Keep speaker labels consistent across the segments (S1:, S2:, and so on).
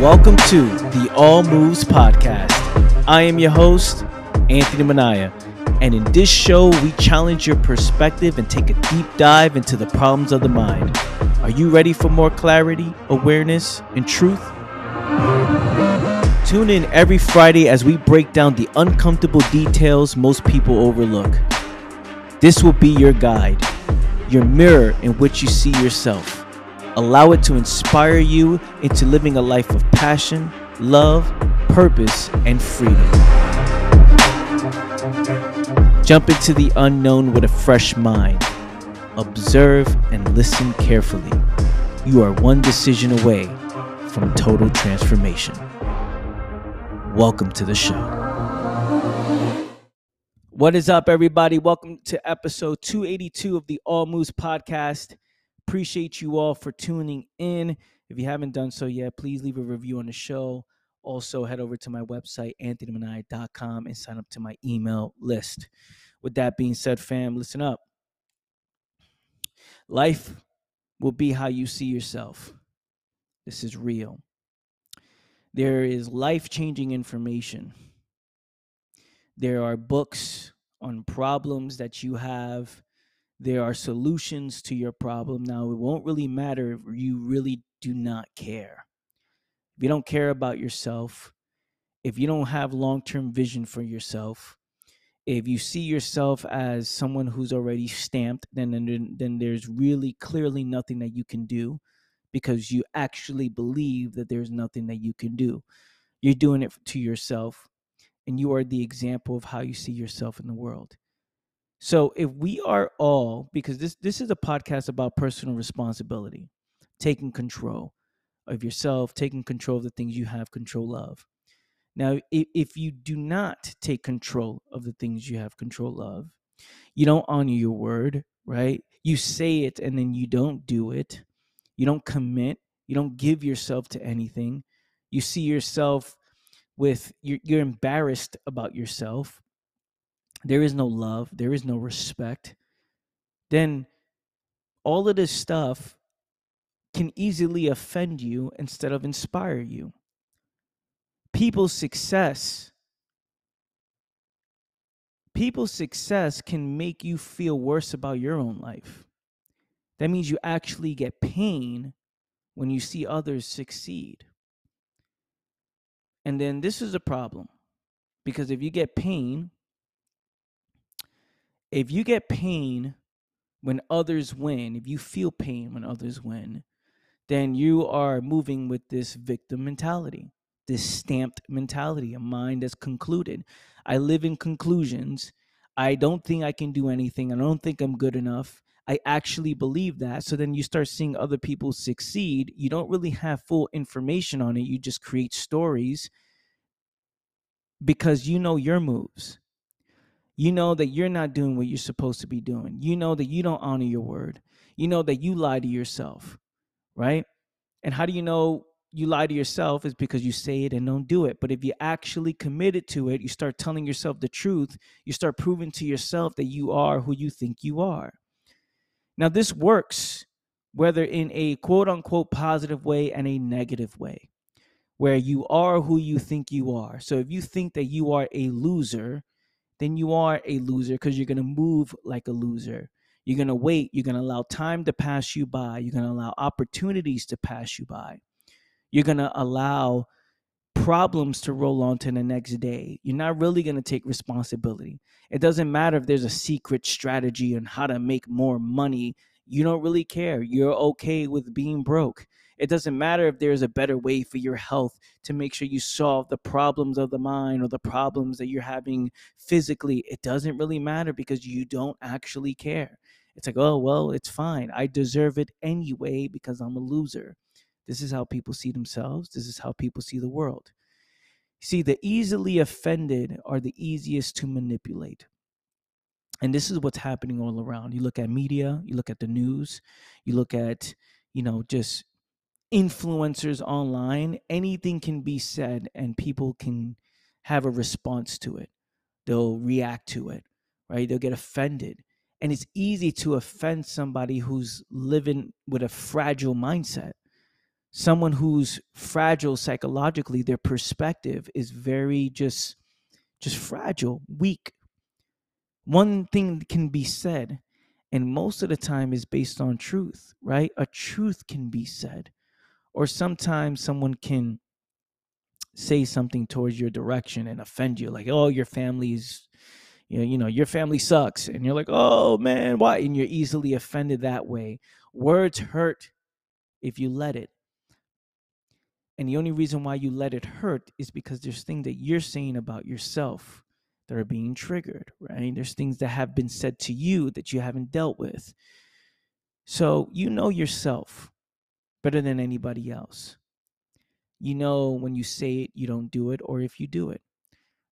S1: Welcome to the All Moves Podcast. I am your host, Anthony Minaya, and in this show, we challenge your perspective and take a deep dive into the problems of the mind. Are you ready for more clarity, awareness, and truth? Tune in every Friday as we break down the uncomfortable details most people overlook. This will be your guide, your mirror in which you see yourself. Allow it to inspire you into living a life of passion, love, purpose, and freedom. Jump into the unknown with a fresh mind. Observe and listen carefully. You are one decision away from total transformation. Welcome to the show. What is up, everybody? Welcome to episode 282 of the All Moves podcast. Appreciate you all for tuning in. If you haven't done so yet, please leave a review on the show. Also, head over to my website, anthonyminaya.com, and sign up to my email list. With that being said, fam, listen up. Life will be how you see yourself. This is real. There is life changing information. There are books on problems that you have there are solutions to your problem. Now, it won't really matter if you really do not care. If you don't care about yourself, if you don't have long term vision for yourself, if you see yourself as someone who's already stamped, then, then, then there's really clearly nothing that you can do because you actually believe that there's nothing that you can do. You're doing it to yourself, and you are the example of how you see yourself in the world. So if we are all because this this is a podcast about personal responsibility, taking control of yourself, taking control of the things you have control of. Now, if, if you do not take control of the things you have control of, you don't honor your word, right? You say it and then you don't do it. You don't commit. You don't give yourself to anything. You see yourself with you're, you're embarrassed about yourself there is no love, there is no respect, then all of this stuff can easily offend you instead of inspire you. People's success people's success can make you feel worse about your own life. That means you actually get pain when you see others succeed. And then this is a problem because if you get pain, if you get pain when others win, if you feel pain when others win, then you are moving with this victim mentality, this stamped mentality, a mind that's concluded. I live in conclusions. I don't think I can do anything. I don't think I'm good enough. I actually believe that. So then you start seeing other people succeed. You don't really have full information on it. You just create stories because you know your moves you know that you're not doing what you're supposed to be doing. You know that you don't honor your word. You know that you lie to yourself, right? And how do you know you lie to yourself is because you say it and don't do it. But if you actually committed to it, you start telling yourself the truth, you start proving to yourself that you are who you think you are. Now, this works whether in a quote unquote positive way and a negative way, where you are who you think you are. So if you think that you are a loser, then you are a loser because you're going to move like a loser. You're going to wait. You're going to allow time to pass you by. You're going to allow opportunities to pass you by. You're going to allow problems to roll on to the next day. You're not really going to take responsibility. It doesn't matter if there's a secret strategy on how to make more money. You don't really care. You're okay with being broke. It doesn't matter if there's a better way for your health to make sure you solve the problems of the mind or the problems that you're having physically. It doesn't really matter because you don't actually care. It's like, oh, well, it's fine. I deserve it anyway because I'm a loser. This is how people see themselves. This is how people see the world. See, the easily offended are the easiest to manipulate. And this is what's happening all around. You look at media, you look at the news, you look at, you know, just influencers online, anything can be said and people can have a response to it. They'll react to it, right? They'll get offended. And it's easy to offend somebody who's living with a fragile mindset. someone who's fragile psychologically their perspective is very just just fragile weak one thing can be said and most of the time is based on truth right a truth can be said or sometimes someone can say something towards your direction and offend you like oh your family's you know, you know your family sucks and you're like oh man why and you're easily offended that way words hurt if you let it and the only reason why you let it hurt is because there's things that you're saying about yourself that are being triggered, right? There's things that have been said to you that you haven't dealt with. So you know yourself better than anybody else. You know when you say it, you don't do it, or if you do it,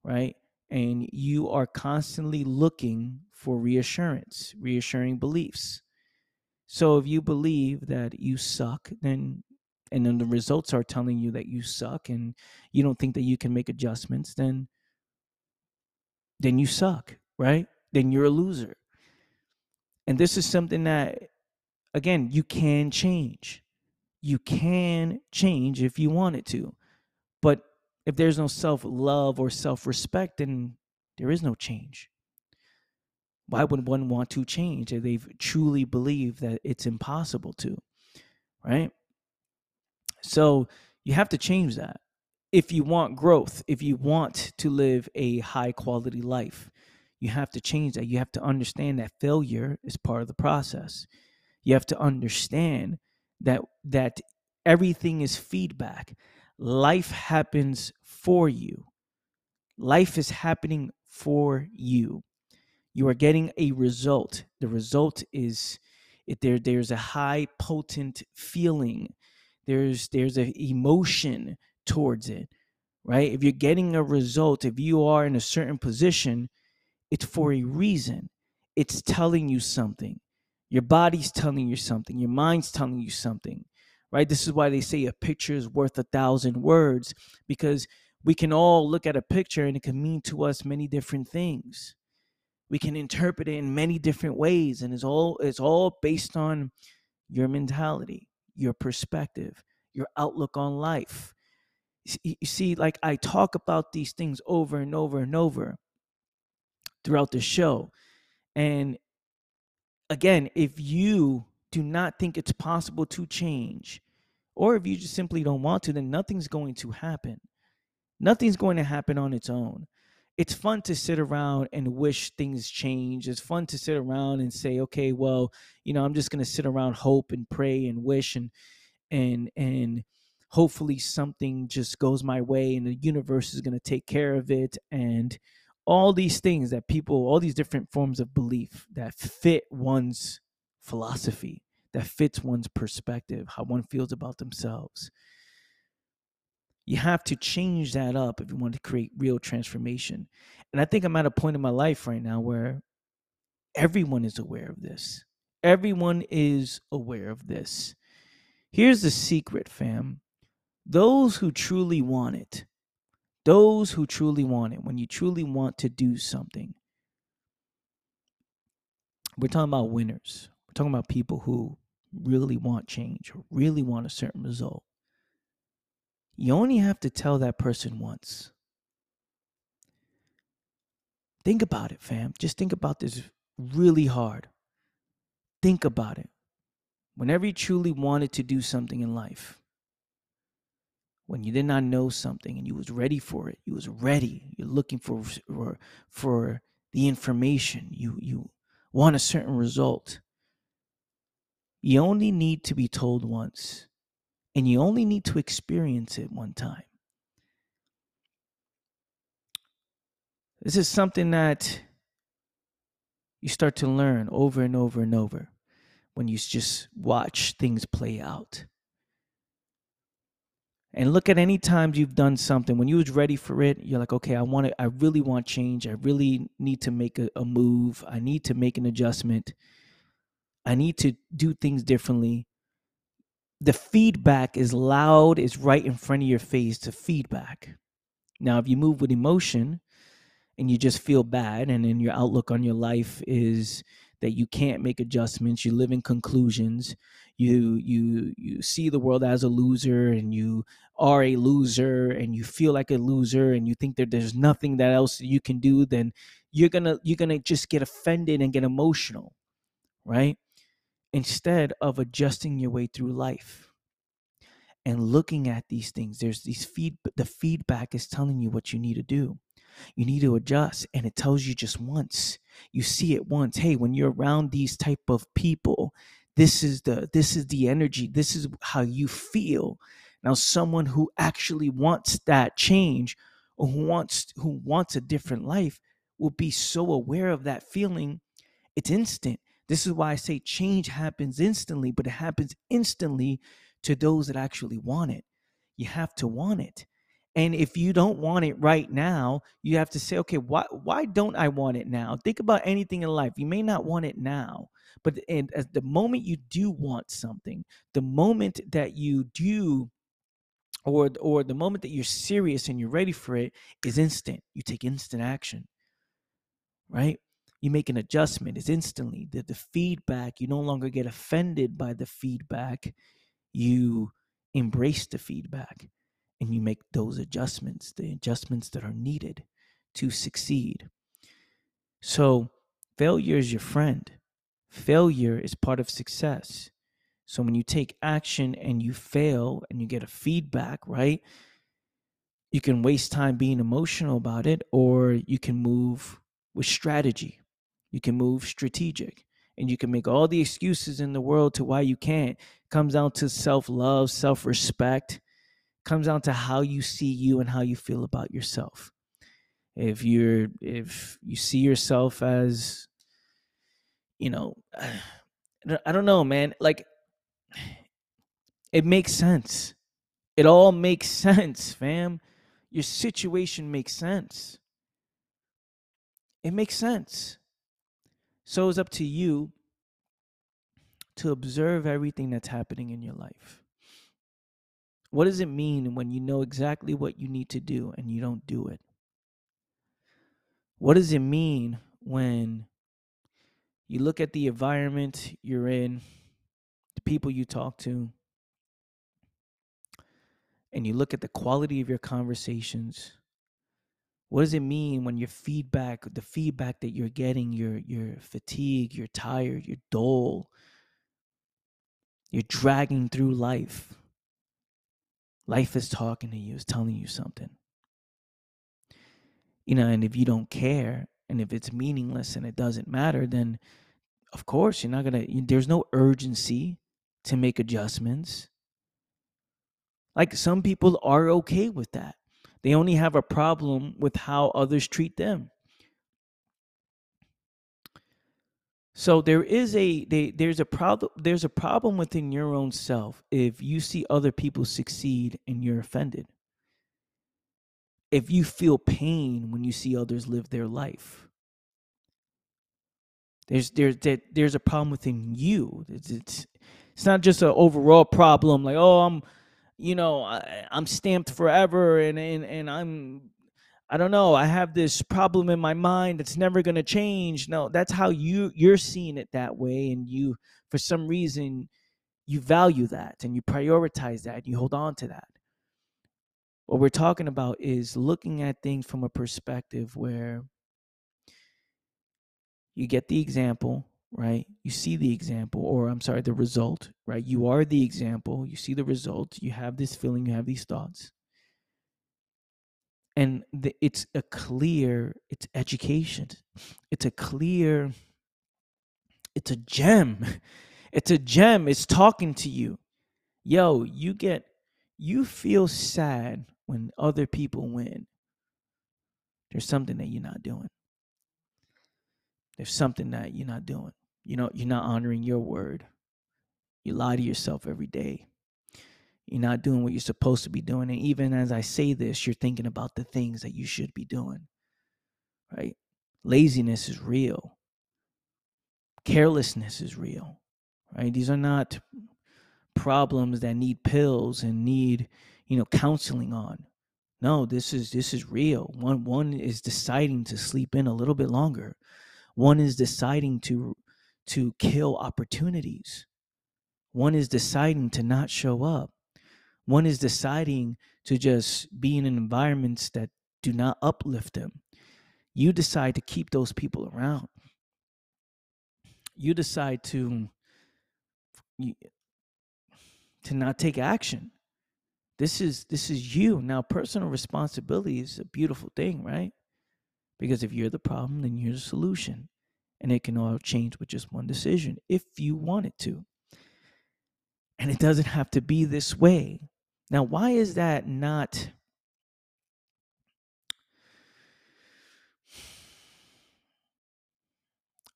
S1: right? And you are constantly looking for reassurance, reassuring beliefs. So if you believe that you suck, then and then the results are telling you that you suck and you don't think that you can make adjustments then then you suck right then you're a loser and this is something that again you can change you can change if you wanted to but if there's no self-love or self-respect then there is no change why would one want to change if they've truly believed that it's impossible to right so you have to change that. If you want growth, if you want to live a high quality life, you have to change that. You have to understand that failure is part of the process. You have to understand that that everything is feedback. Life happens for you. Life is happening for you. You are getting a result. The result is if there there's a high potent feeling there's there's an emotion towards it right if you're getting a result if you are in a certain position it's for a reason it's telling you something your body's telling you something your mind's telling you something right this is why they say a picture is worth a thousand words because we can all look at a picture and it can mean to us many different things we can interpret it in many different ways and it's all it's all based on your mentality your perspective, your outlook on life. You see, like I talk about these things over and over and over throughout the show. And again, if you do not think it's possible to change, or if you just simply don't want to, then nothing's going to happen. Nothing's going to happen on its own. It's fun to sit around and wish things change. It's fun to sit around and say, okay, well, you know, I'm just going to sit around, hope and pray and wish and and and hopefully something just goes my way and the universe is going to take care of it and all these things that people all these different forms of belief that fit one's philosophy that fits one's perspective how one feels about themselves. You have to change that up if you want to create real transformation. And i think i'm at a point in my life right now where everyone is aware of this. Everyone is aware of this. Here's the secret fam. Those who truly want it, those who truly want it, when you truly want to do something, we're talking about winners. We're talking about people who really want change, or really want a certain result. You only have to tell that person once. Think about it, fam. Just think about this really hard. Think about it. Whenever you truly wanted to do something in life, when you did not know something and you was ready for it you was ready you're looking for for, for the information you you want a certain result. You only need to be told once and you only need to experience it one time. This is something that you start to learn over and over and over when you just watch things play out and look at any times you've done something when you was ready for it you're like okay i want to i really want change i really need to make a, a move i need to make an adjustment i need to do things differently. The feedback is loud is right in front of your face to feedback. Now if you move with emotion and you just feel bad and then your outlook on your life is that you can't make adjustments you live in conclusions you you you see the world as a loser and you are a loser and you feel like a loser and you think that there's nothing that else you can do then you're gonna you're gonna just get offended and get emotional right? Instead of adjusting your way through life and looking at these things there's these feed the feedback is telling you what you need to do. You need to adjust and it tells you just once. You see it once. Hey when you're around these type of people this is the this is the energy this is how you feel. Now someone who actually wants that change or who wants who wants a different life will be so aware of that feeling it's instant. This is why i say change happens instantly but it happens instantly to those that actually want it. You have to want it and if you don't want it right now, you have to say, okay, why why don't I want it now? Think about anything in life. You may not want it now, but and as the moment you do want something, the moment that you do or or the moment that you're serious and you're ready for it is instant. You take instant action. Right? You make an adjustment. It's instantly. The the feedback, you no longer get offended by the feedback. You embrace the feedback and you make those adjustments, the adjustments that are needed to succeed. So, failure is your friend. Failure is part of success. So, when you take action and you fail and you get a feedback, right? You can waste time being emotional about it, or you can move with strategy. You can move strategic and you can make all the excuses in the world to why you can't. It comes down to self love, self respect, comes down to how you see you and how you feel about yourself. If you're if you see yourself as you know I don't know, man, like it makes sense. It all makes sense, fam. Your situation makes sense. It makes sense. So it's up to you to observe everything that's happening in your life. What does it mean when you know exactly what you need to do and you don't do it? What does it mean when you look at the environment you're in, the people you talk to, and you look at the quality of your conversations? What does it mean when your feedback, the feedback that you're getting, you're you're fatigued, you're tired, you're dull, you're dragging through life? Life is talking to you, it's telling you something. You know, and if you don't care and if it's meaningless and it doesn't matter, then of course you're not going to, there's no urgency to make adjustments. Like some people are okay with that. They only have a problem with how others treat them. So there is a they, there's a problem there's a problem within your own self if you see other people succeed and you're offended. If you feel pain when you see others live their life. There's there's that there's a problem within you. It's it's, it's not just an overall problem like oh I'm you know I, I'm stamped forever and and and I'm I don't know, I have this problem in my mind that's never going to change. No, that's how you you're seeing it that way and you for some reason you value that and you prioritize that, and you hold on to that. What we're talking about is looking at things from a perspective where you get the example, right? You see the example, or I'm sorry, the result, right? You are the example, you see the result, you have this feeling, you have these thoughts and the, it's a clear it's education. It's a clear it's a gem. It's a gem. It's talking to you. Yo you get you feel sad when other people win. There's something that you're not doing. There's something that you're not doing. You know you're not honoring your word. You lie to yourself every day you're not doing what you're supposed to be doing. And even as I say this, you're thinking about the things that you should be doing. Right? Laziness is real. Carelessness is real. Right? These are not problems that need pills and need, you know, counseling on. No, this is this is real. One one is deciding to sleep in a little bit longer. One is deciding to to kill opportunities One is deciding to not show up. One is deciding to just be in environments that do not uplift them. You decide to keep those people around. You decide to to not take action. This is this is you. Now personal responsibility is a beautiful thing, right? Because if you're the problem, then you're the solution. And it can all change with just one decision if you want it to. And it doesn't have to be this way. Now, why is that not?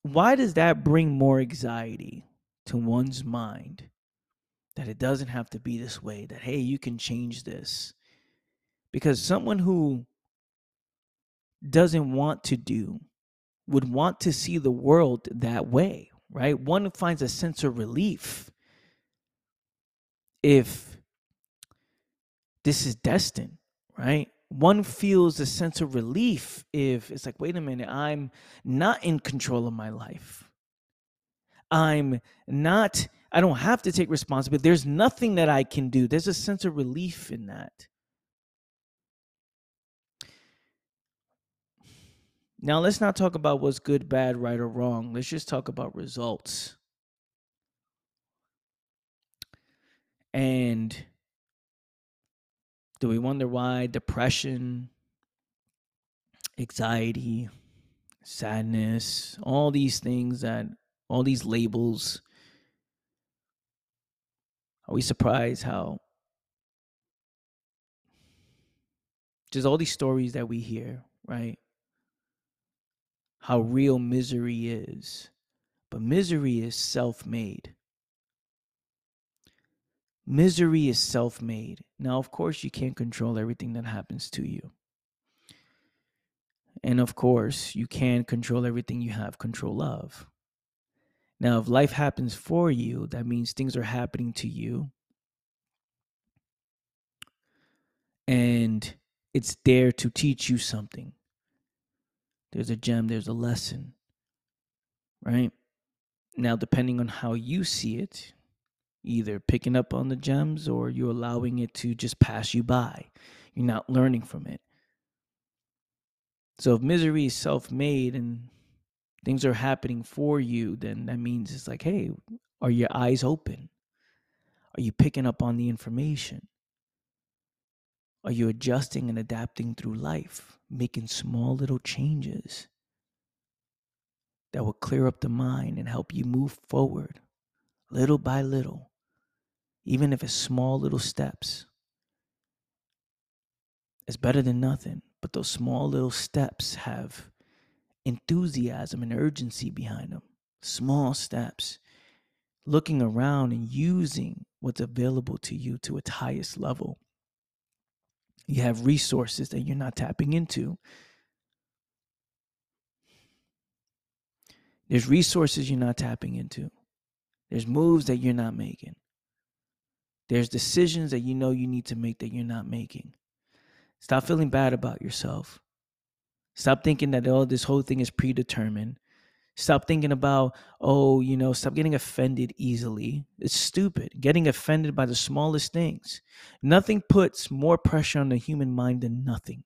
S1: Why does that bring more anxiety to one's mind? That it doesn't have to be this way, that, hey, you can change this. Because someone who doesn't want to do would want to see the world that way, right? One finds a sense of relief if this is destined, right? One feels a sense of relief if it's like, wait a minute, I'm not in control of my life. I'm not, I don't have to take responsibility. There's nothing that I can do. There's a sense of relief in that. Now, let's not talk about what's good, bad, right, or wrong. Let's just talk about results. And do we wonder why depression, anxiety, sadness, all these things that, all these labels, are we surprised how just all these stories that we hear, right? How real misery is. But misery is self made. Misery is self made. Now, of course, you can't control everything that happens to you. And of course, you can't control everything you have control of. Now, if life happens for you, that means things are happening to you. And it's there to teach you something. There's a gem, there's a lesson, right? Now, depending on how you see it, either picking up on the gems or you're allowing it to just pass you by. You're not learning from it. So if misery is self made and things are happening for you, then that means it's like, hey, are your eyes open? Are you picking up on the information? Are you adjusting and adapting through life, making small little changes that will clear up the mind and help you move forward little by little? Even if it's small little steps. It's better than nothing, but those small little steps have enthusiasm and urgency behind them. Small steps. Looking around and using what's available to you to its highest level. You have resources that you're not tapping into. There's resources you're not tapping into. There's moves that you're not making. There's decisions that you know you need to make that you're not making. Stop feeling bad about yourself. Stop thinking that oh this whole thing is predetermined. Stop thinking about oh, you know, stop getting offended easily. It's stupid. Getting offended by the smallest things. Nothing puts more pressure on the human mind than nothing.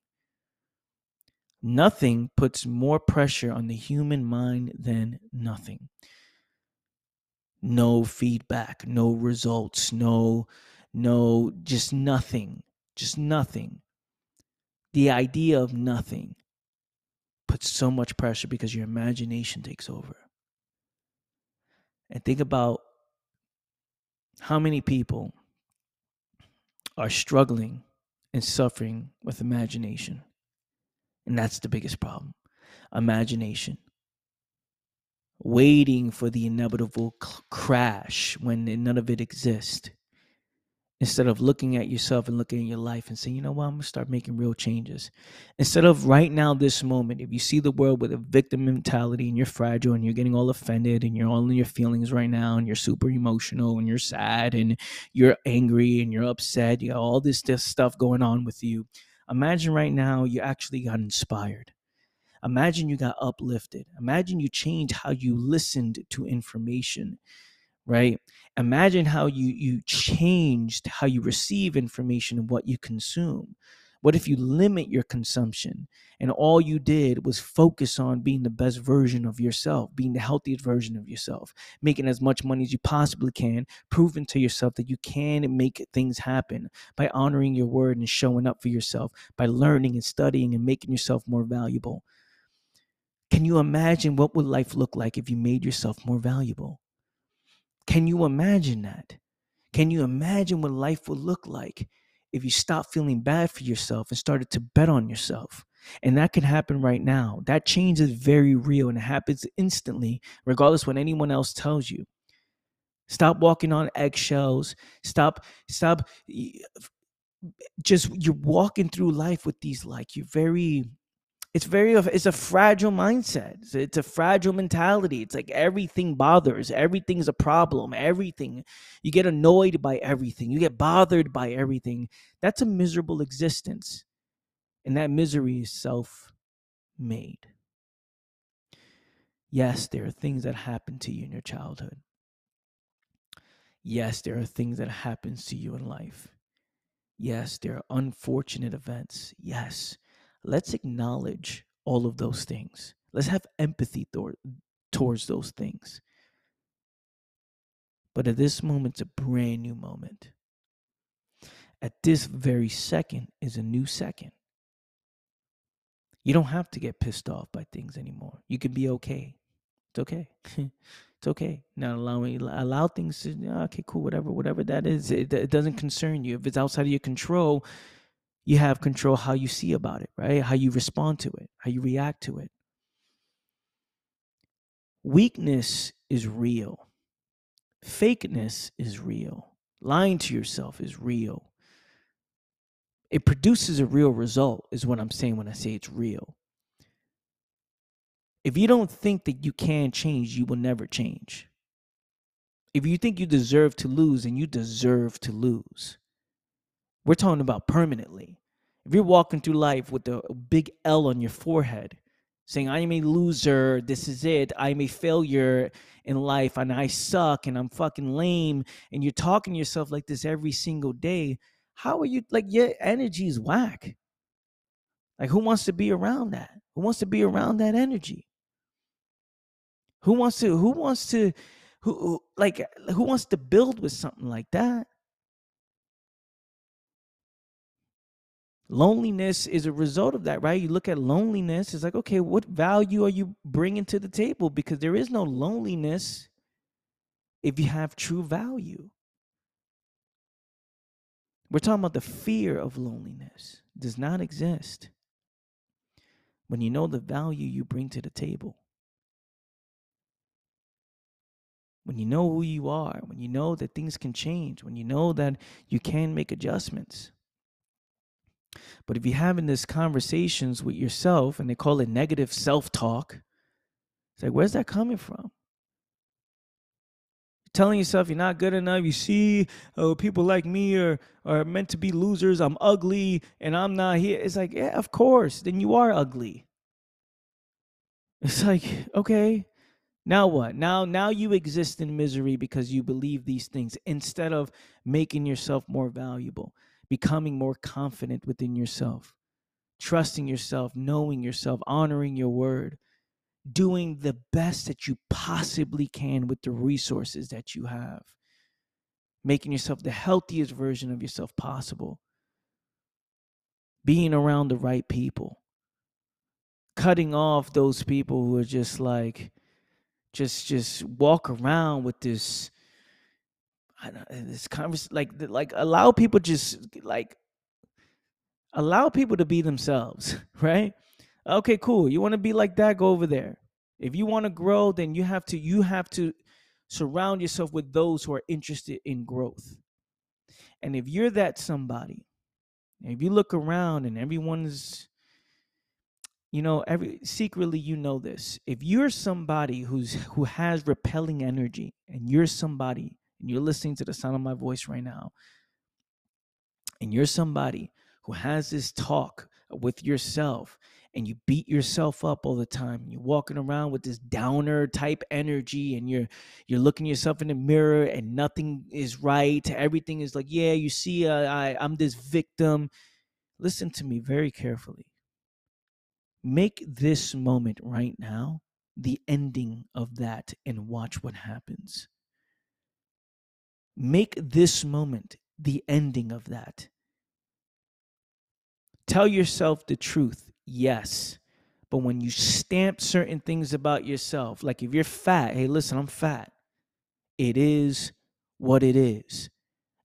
S1: Nothing puts more pressure on the human mind than nothing no feedback, no results, no, no, just nothing, just nothing. The idea of nothing puts so much pressure because your imagination takes over. And think about how many people are struggling and suffering with imagination. And that's the biggest problem imagination waiting for the inevitable c- crash when none of it exists instead of looking at yourself and looking at your life and saying, you know what, I'm gonna start making real changes. Instead of right now, this moment, if you see the world with a victim mentality and you're fragile and you're getting all offended and you're all in your feelings right now and you're super emotional and you're sad and you're angry and you're upset, you got all this, this stuff going on with you. Imagine right now you actually got inspired. Imagine you got uplifted. Imagine you changed how you listened to information. right? Imagine how you you changed how you receive information and what you consume. What if you limit your consumption and all you did was focus on being the best version of yourself, being the healthiest version of yourself, making as much money as you possibly can, proving to yourself that you can make things happen by honoring your word and showing up for yourself, by learning and studying and making yourself more valuable. Can you imagine what would life look like if you made yourself more valuable? Can you imagine that? Can you imagine what life would look like if you stopped feeling bad for yourself and started to bet on yourself? And that can happen right now. That change is very real and it happens instantly, regardless what anyone else tells you. Stop walking on eggshells. Stop, stop. Just you're walking through life with these like you're very it's very it's a fragile mindset. It's, a fragile mentality. It's like everything bothers. Everything's a problem. Everything you get annoyed by everything. You get bothered by everything. That's a miserable existence. And that misery is self-made. Yes there are things that happen to you in your childhood. Yes there are things that happens to you in life. Yes there are unfortunate events. Yes let's acknowledge all of those things. Let's have empathy th- towards those things. But at this moment, it's a brand new moment. At this very second is a new second. You don't have to get pissed off by things anymore. You can be okay. It's okay. it's okay. Not allowing allow things to ah, okay, cool, whatever, whatever that is. It, it doesn't concern you. If it's outside of your control, you have control how you see about it, right? How you respond to it, how you react to it. Weakness is real. Fakeness is real. Lying to yourself is real. It produces a real result, is what I'm saying when I say it's real. If you don't think that you can change, you will never change. If you think you deserve to lose, and you deserve to lose. We're talking about permanently. If you're walking through life with a big L on your forehead, saying, I'm a loser, this is it, I'm a failure in life, and I suck, and I'm fucking lame, and you're talking to yourself like this every single day, how are you like your energy is whack? Like, who wants to be around that? Who wants to be around that energy? Who wants to, who wants to, who like, who wants to build with something like that? Loneliness is a result of that right? You look at loneliness it's like okay what value are you bringing to the table? Because there is no loneliness if you have true value. We're talking about the fear of loneliness it does not exist when you know the value you bring to the table. When you know who you are when you know that things can change when you know that you can make adjustments but if you're having these conversations with yourself and they call it negative self talk, it's like, where's that coming from? telling yourself you're not good enough. You see, oh, people like me are, are meant to be losers. I'm ugly and I'm not here. It's like, yeah, of course. Then you are ugly. It's like, okay, now what? Now now you exist in misery because you believe these things instead of making yourself more valuable becoming more confident within yourself, trusting yourself, knowing yourself, honoring your word, doing the best that you possibly can with the resources that you have, making yourself the healthiest version of yourself possible, being around the right people, cutting off those people who are just like, just just walk around with this this conversation like like allow people just like allow people to be themselves right? Okay cool you want to be like that go over there. If you want to grow then you have to you have to surround yourself with those who are interested in growth. And if you're that somebody if you look around and everyone's you know every secretly you know this if you're somebody who's who has repelling energy and you're somebody you're listening to the sound of my voice right now, and you're somebody who has this talk with yourself and you beat yourself up all the time you're walking around with this downer type energy and you're you're looking yourself in the mirror and nothing is right everything is like yeah you see uh, I I'm this victim. Listen to me very carefully. Make this moment right now the ending of that and watch what happens make this moment the ending of that tell yourself the truth Yes. But when you stamp certain things about yourself, like if you're fat, hey, listen, I'm fat. It is what it is.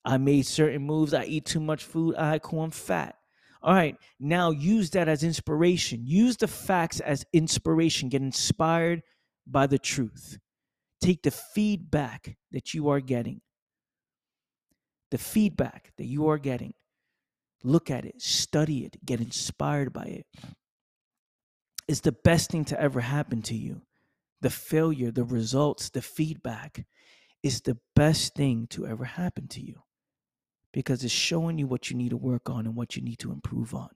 S1: I made certain moves. I eat too much food. I cool, I'm fat. All right, now use that as inspiration. Use the facts as inspiration. Get inspired by the truth. Take the feedback that you are getting. The feedback that you are getting Look at it, study it, get inspired by it. It's the best thing to ever happen to you. The failure, the results, the feedback is the best thing to ever happen to you because it's showing you what you need to work on and what you need to improve on.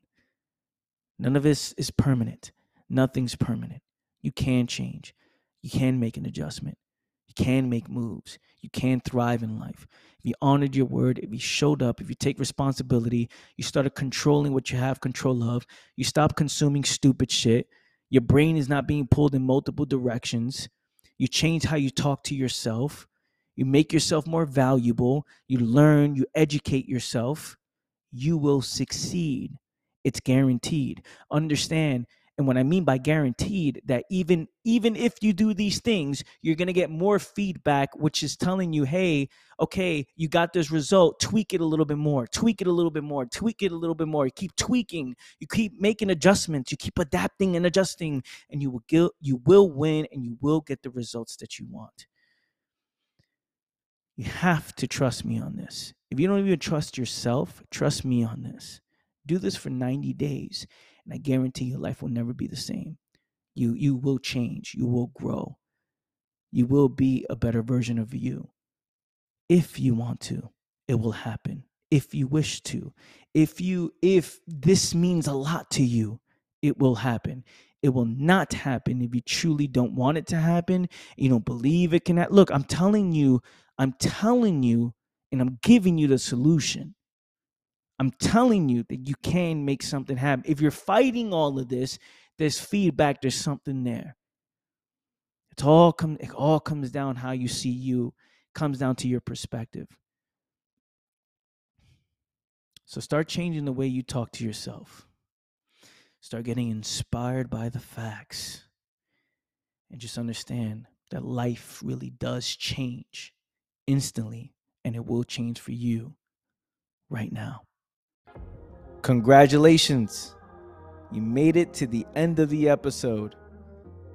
S1: None of this is permanent. Nothing's permanent. You can change. You can make an adjustment. Can make moves. You can thrive in life. If you honored your word, if you showed up, if you take responsibility, you started controlling what you have control of, you stop consuming stupid shit, your brain is not being pulled in multiple directions, you change how you talk to yourself, you make yourself more valuable, you learn, you educate yourself, you will succeed. It's guaranteed. Understand and what i mean by guaranteed that even even if you do these things you're going to get more feedback which is telling you hey okay you got this result tweak it a little bit more tweak it a little bit more tweak it a little bit more you keep tweaking. You keep making adjustments you keep adapting and adjusting and you will get you will win and you will get the results that you want. You have to trust me on this. If you don't even trust yourself trust me on this. Do this for 90 days and I guarantee your life will never be the same. You you will change, you will grow. You will be a better version of you. If you want to, it will happen. If you wish to. If you if this means a lot to you, it will happen. It will not happen if you truly don't want it to happen. You don't believe it can. Look, I'm telling you, I'm telling you, and I'm giving you the solution. I'm telling you that you can make something happen. If you're fighting all of this, there's feedback, there's something there. It's all come it all comes down how you see you, comes down to your perspective. So start changing the way you talk to yourself. Start getting inspired by the facts. And just understand that life really does change instantly, and it will change for you right now. Congratulations. You made it to the end of the episode.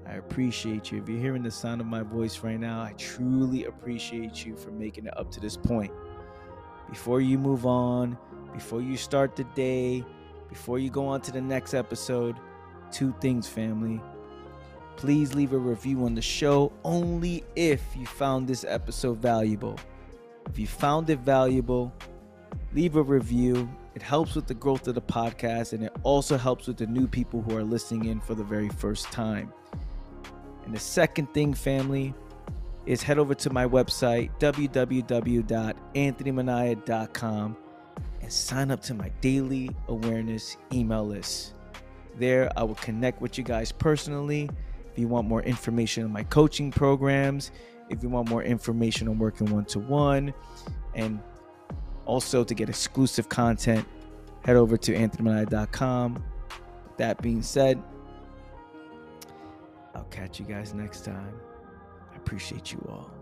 S1: I appreciate you. If you're hearing the sound of my voice right now, I truly appreciate you for making it up to this point. Before you move on, before you start the day, before you go on to the next episode, two things, family. Please leave a review on the show only if you found this episode valuable. If you found it valuable, leave a review it helps with the growth of the podcast and it also helps with the new people who are listening in for the very first time. And the second thing, family, is head over to my website, www.anthonyminaya.com, and sign up to my daily awareness email list. There, I will connect with you guys personally. If you want more information on my coaching programs, if you want more information on working one to one, and also, to get exclusive content, head over to anthonyminaya.com. That being said, I'll catch you guys next time. I appreciate you all.